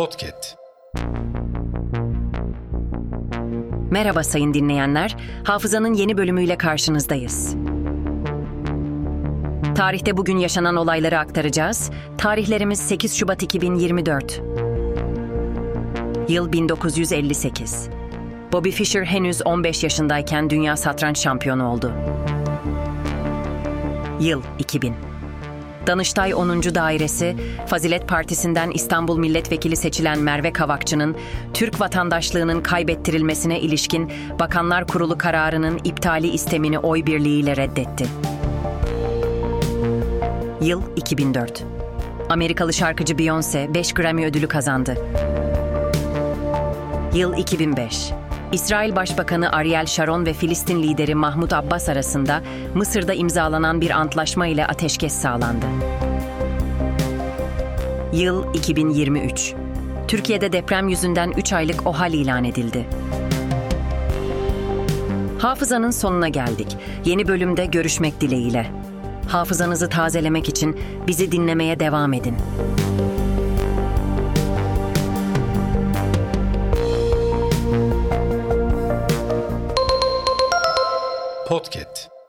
Podcast. Merhaba sayın dinleyenler. Hafızanın yeni bölümüyle karşınızdayız. Tarihte bugün yaşanan olayları aktaracağız. Tarihlerimiz 8 Şubat 2024. Yıl 1958. Bobby Fischer henüz 15 yaşındayken dünya satranç şampiyonu oldu. Yıl 2000. Danıştay 10. Dairesi, Fazilet Partisi'nden İstanbul Milletvekili seçilen Merve Kavakçı'nın Türk vatandaşlığının kaybettirilmesine ilişkin Bakanlar Kurulu kararının iptali istemini oy birliğiyle reddetti. Yıl 2004. Amerikalı şarkıcı Beyoncé 5 Grammy ödülü kazandı. Yıl 2005. İsrail Başbakanı Ariel Sharon ve Filistin lideri Mahmut Abbas arasında Mısır'da imzalanan bir antlaşma ile ateşkes sağlandı. Yıl 2023. Türkiye'de deprem yüzünden 3 aylık OHAL ilan edildi. Hafızanın sonuna geldik. Yeni bölümde görüşmek dileğiyle. Hafızanızı tazelemek için bizi dinlemeye devam edin. Podcast.